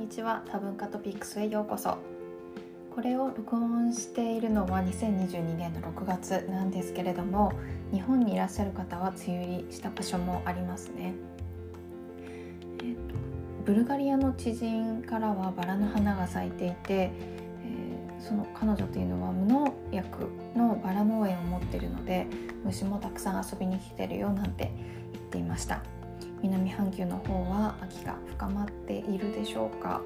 にちは。多文化トピックスへようこそ。これを録音しているのは2022年の6月なんですけれども日本にいらっしゃる方は梅雨入りした場所もありますね、えーと、ブルガリアの知人からはバラの花が咲いていて、えー、その彼女というのは無農薬のバラ農園を持っているので虫もたくさん遊びに来てるよなんて言っていました。南半球の方は秋が深まっているでしょうか。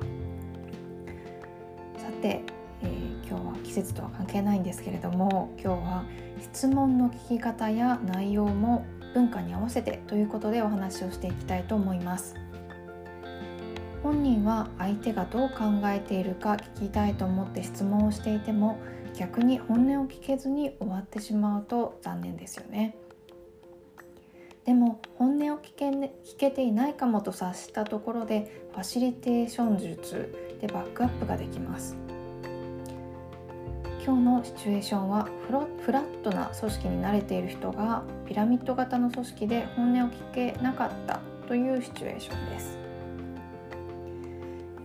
さて、えー、今日は季節とは関係ないんですけれども今日は質問の聞き方や内容も文化に合わせてということでお話をしていきたいと思います。本人は相手がどう考えているか聞きたいと思って質問をしていても逆に本音を聞けずに終わってしまうと残念ですよね。でも本音を聞け,、ね、聞けていないかもと察したところでファシリテーション術でバックアップができます。今日のシチュエーションはフラットな組織に慣れている人がピラミッド型の組織で本音を聞けなかったというシチュエーションです。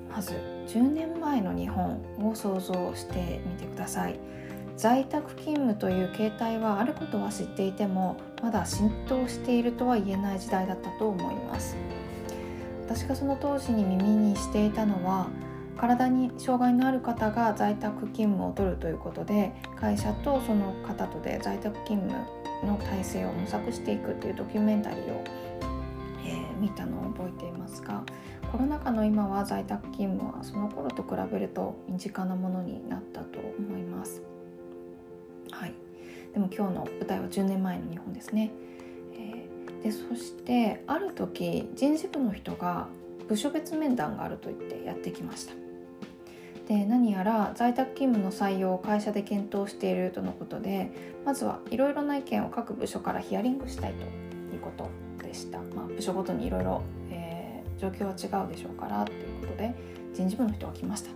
まず10年前の日本を想像してみてください。在宅勤務という形態はあることは知っていてもまだ浸透しているとは言えない時代だったと思います私がその当時に耳にしていたのは体に障害のある方が在宅勤務を取るということで会社とその方とで在宅勤務の体制を模索していくというドキュメンタリーを、えー、見たのを覚えていますがコロナ禍の今は在宅勤務はその頃と比べると身近なものになったと思います。でも今日の舞台は10年前の日本ですね、でそしてある時人事部の人が部署別面談があると言ってやってきました。で何やら在宅勤務の採用を会社で検討しているとのことでまずはいろいろな意見を各部署からヒアリングしたいということでした、まあ、部署ごとにいろいろ状況は違うでしょうからということで人事部の人が来ました。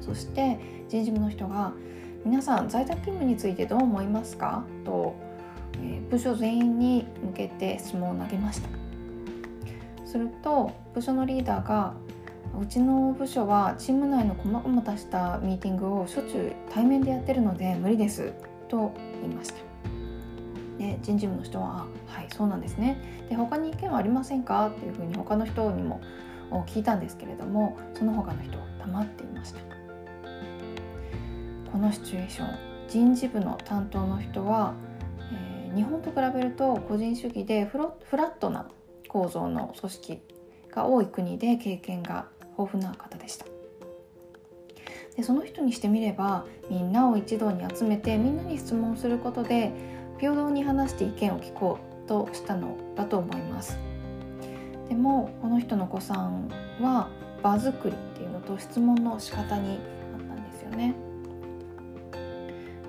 そして人事部の人が皆さん在宅勤務についてどう思いますか？と、え、部署全員に向けて質問を投げました。すると部署のリーダーがうちの部署はチーム内の細々としたミーティングをしょっちゅう対面でやってるので無理ですと言いました。で人事部の人は「はいそうなんですね」で他に意見はありませんか？っていうふうに他の人にも聞いたんですけれどもその他の人は黙っていました。このシチュエーション人事部の担当の人は、えー、日本と比べると個人主義でフロフラットな構造の組織が多い国で経験が豊富な方でした。でその人にしてみればみんなを一堂に集めてみんなに質問することで平等に話して意見を聞こうとしたのだと思います。でもこの人の子さんは場作りっていうのと質問の仕方にあったんですよね。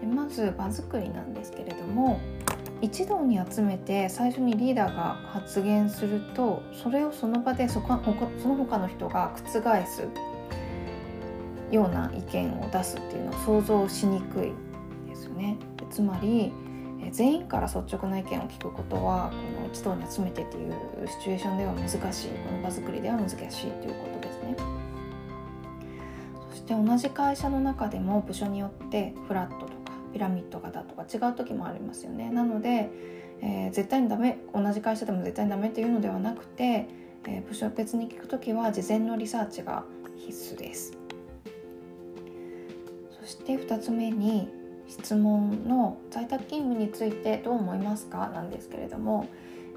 でまず場作りなんですけれども一堂に集めて最初にリーダーが発言するとそれをその場でそこその他の人が覆すような意見を出すっていうのは想像しにくいですね。つまり全員から率直な意見を聞くことはこの一堂に集めてっていうシチュエーションでは難しいこの場作りでは難しいということですね。そして同じ会社の中でも部署によってフラットとピラミッド型とか違う時もありますよね。なので、えー、絶対にダメ同じ会社でも絶対にダメというのではなくて、えー、部署別に聞く時は事前のリサーチが必須です。そして2つ目に質問の在宅勤務についてどう思いますか？なんですけれども、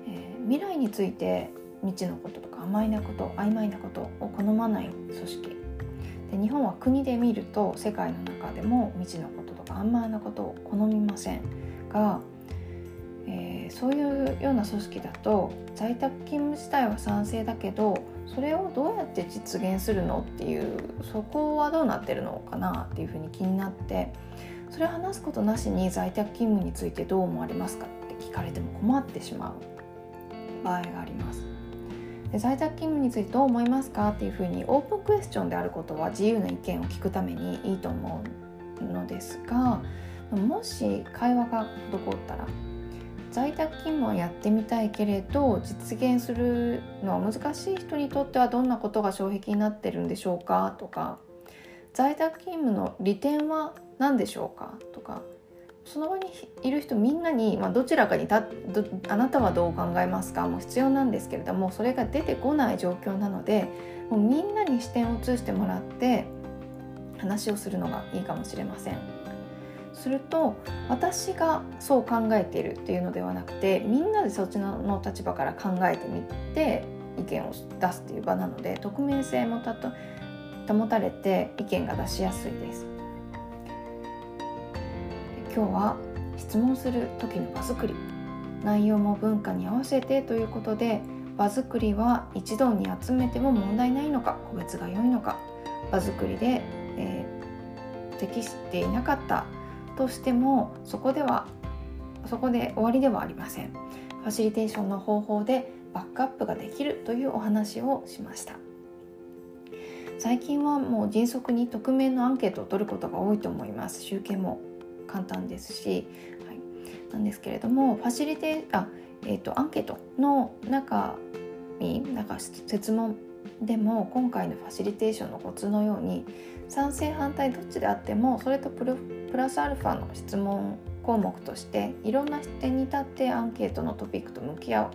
えー、未来について未知のこととか甘いなこと曖昧なことを好まない組織で日本は国で見ると世界の中でも未知のこととかあんまなことを好みませんが、えー、そういうような組織だと在宅勤務自体は賛成だけどそれをどうやって実現するのっていうそこはどうなってるのかなっていうふうに気になってそれを話すことなしに在宅勤務についてどう思われますかって聞かれても困ってしまう場合があります。で在宅勤務についてどう思いますかっていうふうにオープンクエスチョンであることは自由な意見を聞くためにいいと思うのですがもし会話が滞ったら在宅勤務をやってみたいけれど実現するのは難しい人にとってはどんなことが障壁になってるんでしょうかとか在宅勤務の利点は何でしょうかとかその場にいる人みんなに、まあ、どちらかにたあなたはどう考えますか？も必要なんですけれどもそれが出てこない状況なのでもうみんなに視点を移してもらって話をするのがいいかもしれません。すると私がそう考えているっていうのではなくてみんなでそっちの立場から考えてみて意見を出すっていう場なので匿名性も保たれて意見が出しやすいです今日は質問する時の場作り。内容も文化に合わせてということで場作りは一度に集めても問題ないのか個別が良いのか。場作りで、えー、適していなかったとしてもそこではそこで終わりではありません。ファシリテーションの方法でバックアップができるというお話をしました。最近はもう迅速に匿名のアンケートを取ることが多いと思います。集計も簡単ですし、はい、なんですけれどもファシリテあ、えーと、アンケートの中になんか設問でも今回のファシリテーションのコツのように賛成反対どっちであってもそれとプラスアルファの質問項目としていろんな視点に立ってアンケートのトピックと向き合う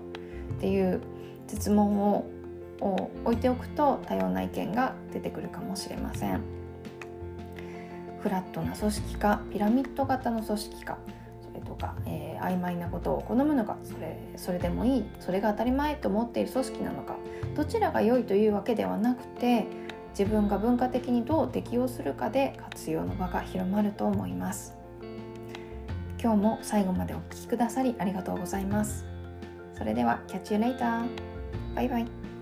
っていう質問を置いておくと多様な意見が出てくるかもしれません。フラットな組織かピラミッド型の組織かそれとか、えー、曖昧なことを好むのかそれそれでもいいそれが当たり前と思っている組織なのかどちらが良いというわけではなくて自分が文化的にどう適応するかで活用の場が広まると思います。今日も最後までお聴きくださりありがとうございます。それでは Catch you later! バイバイ。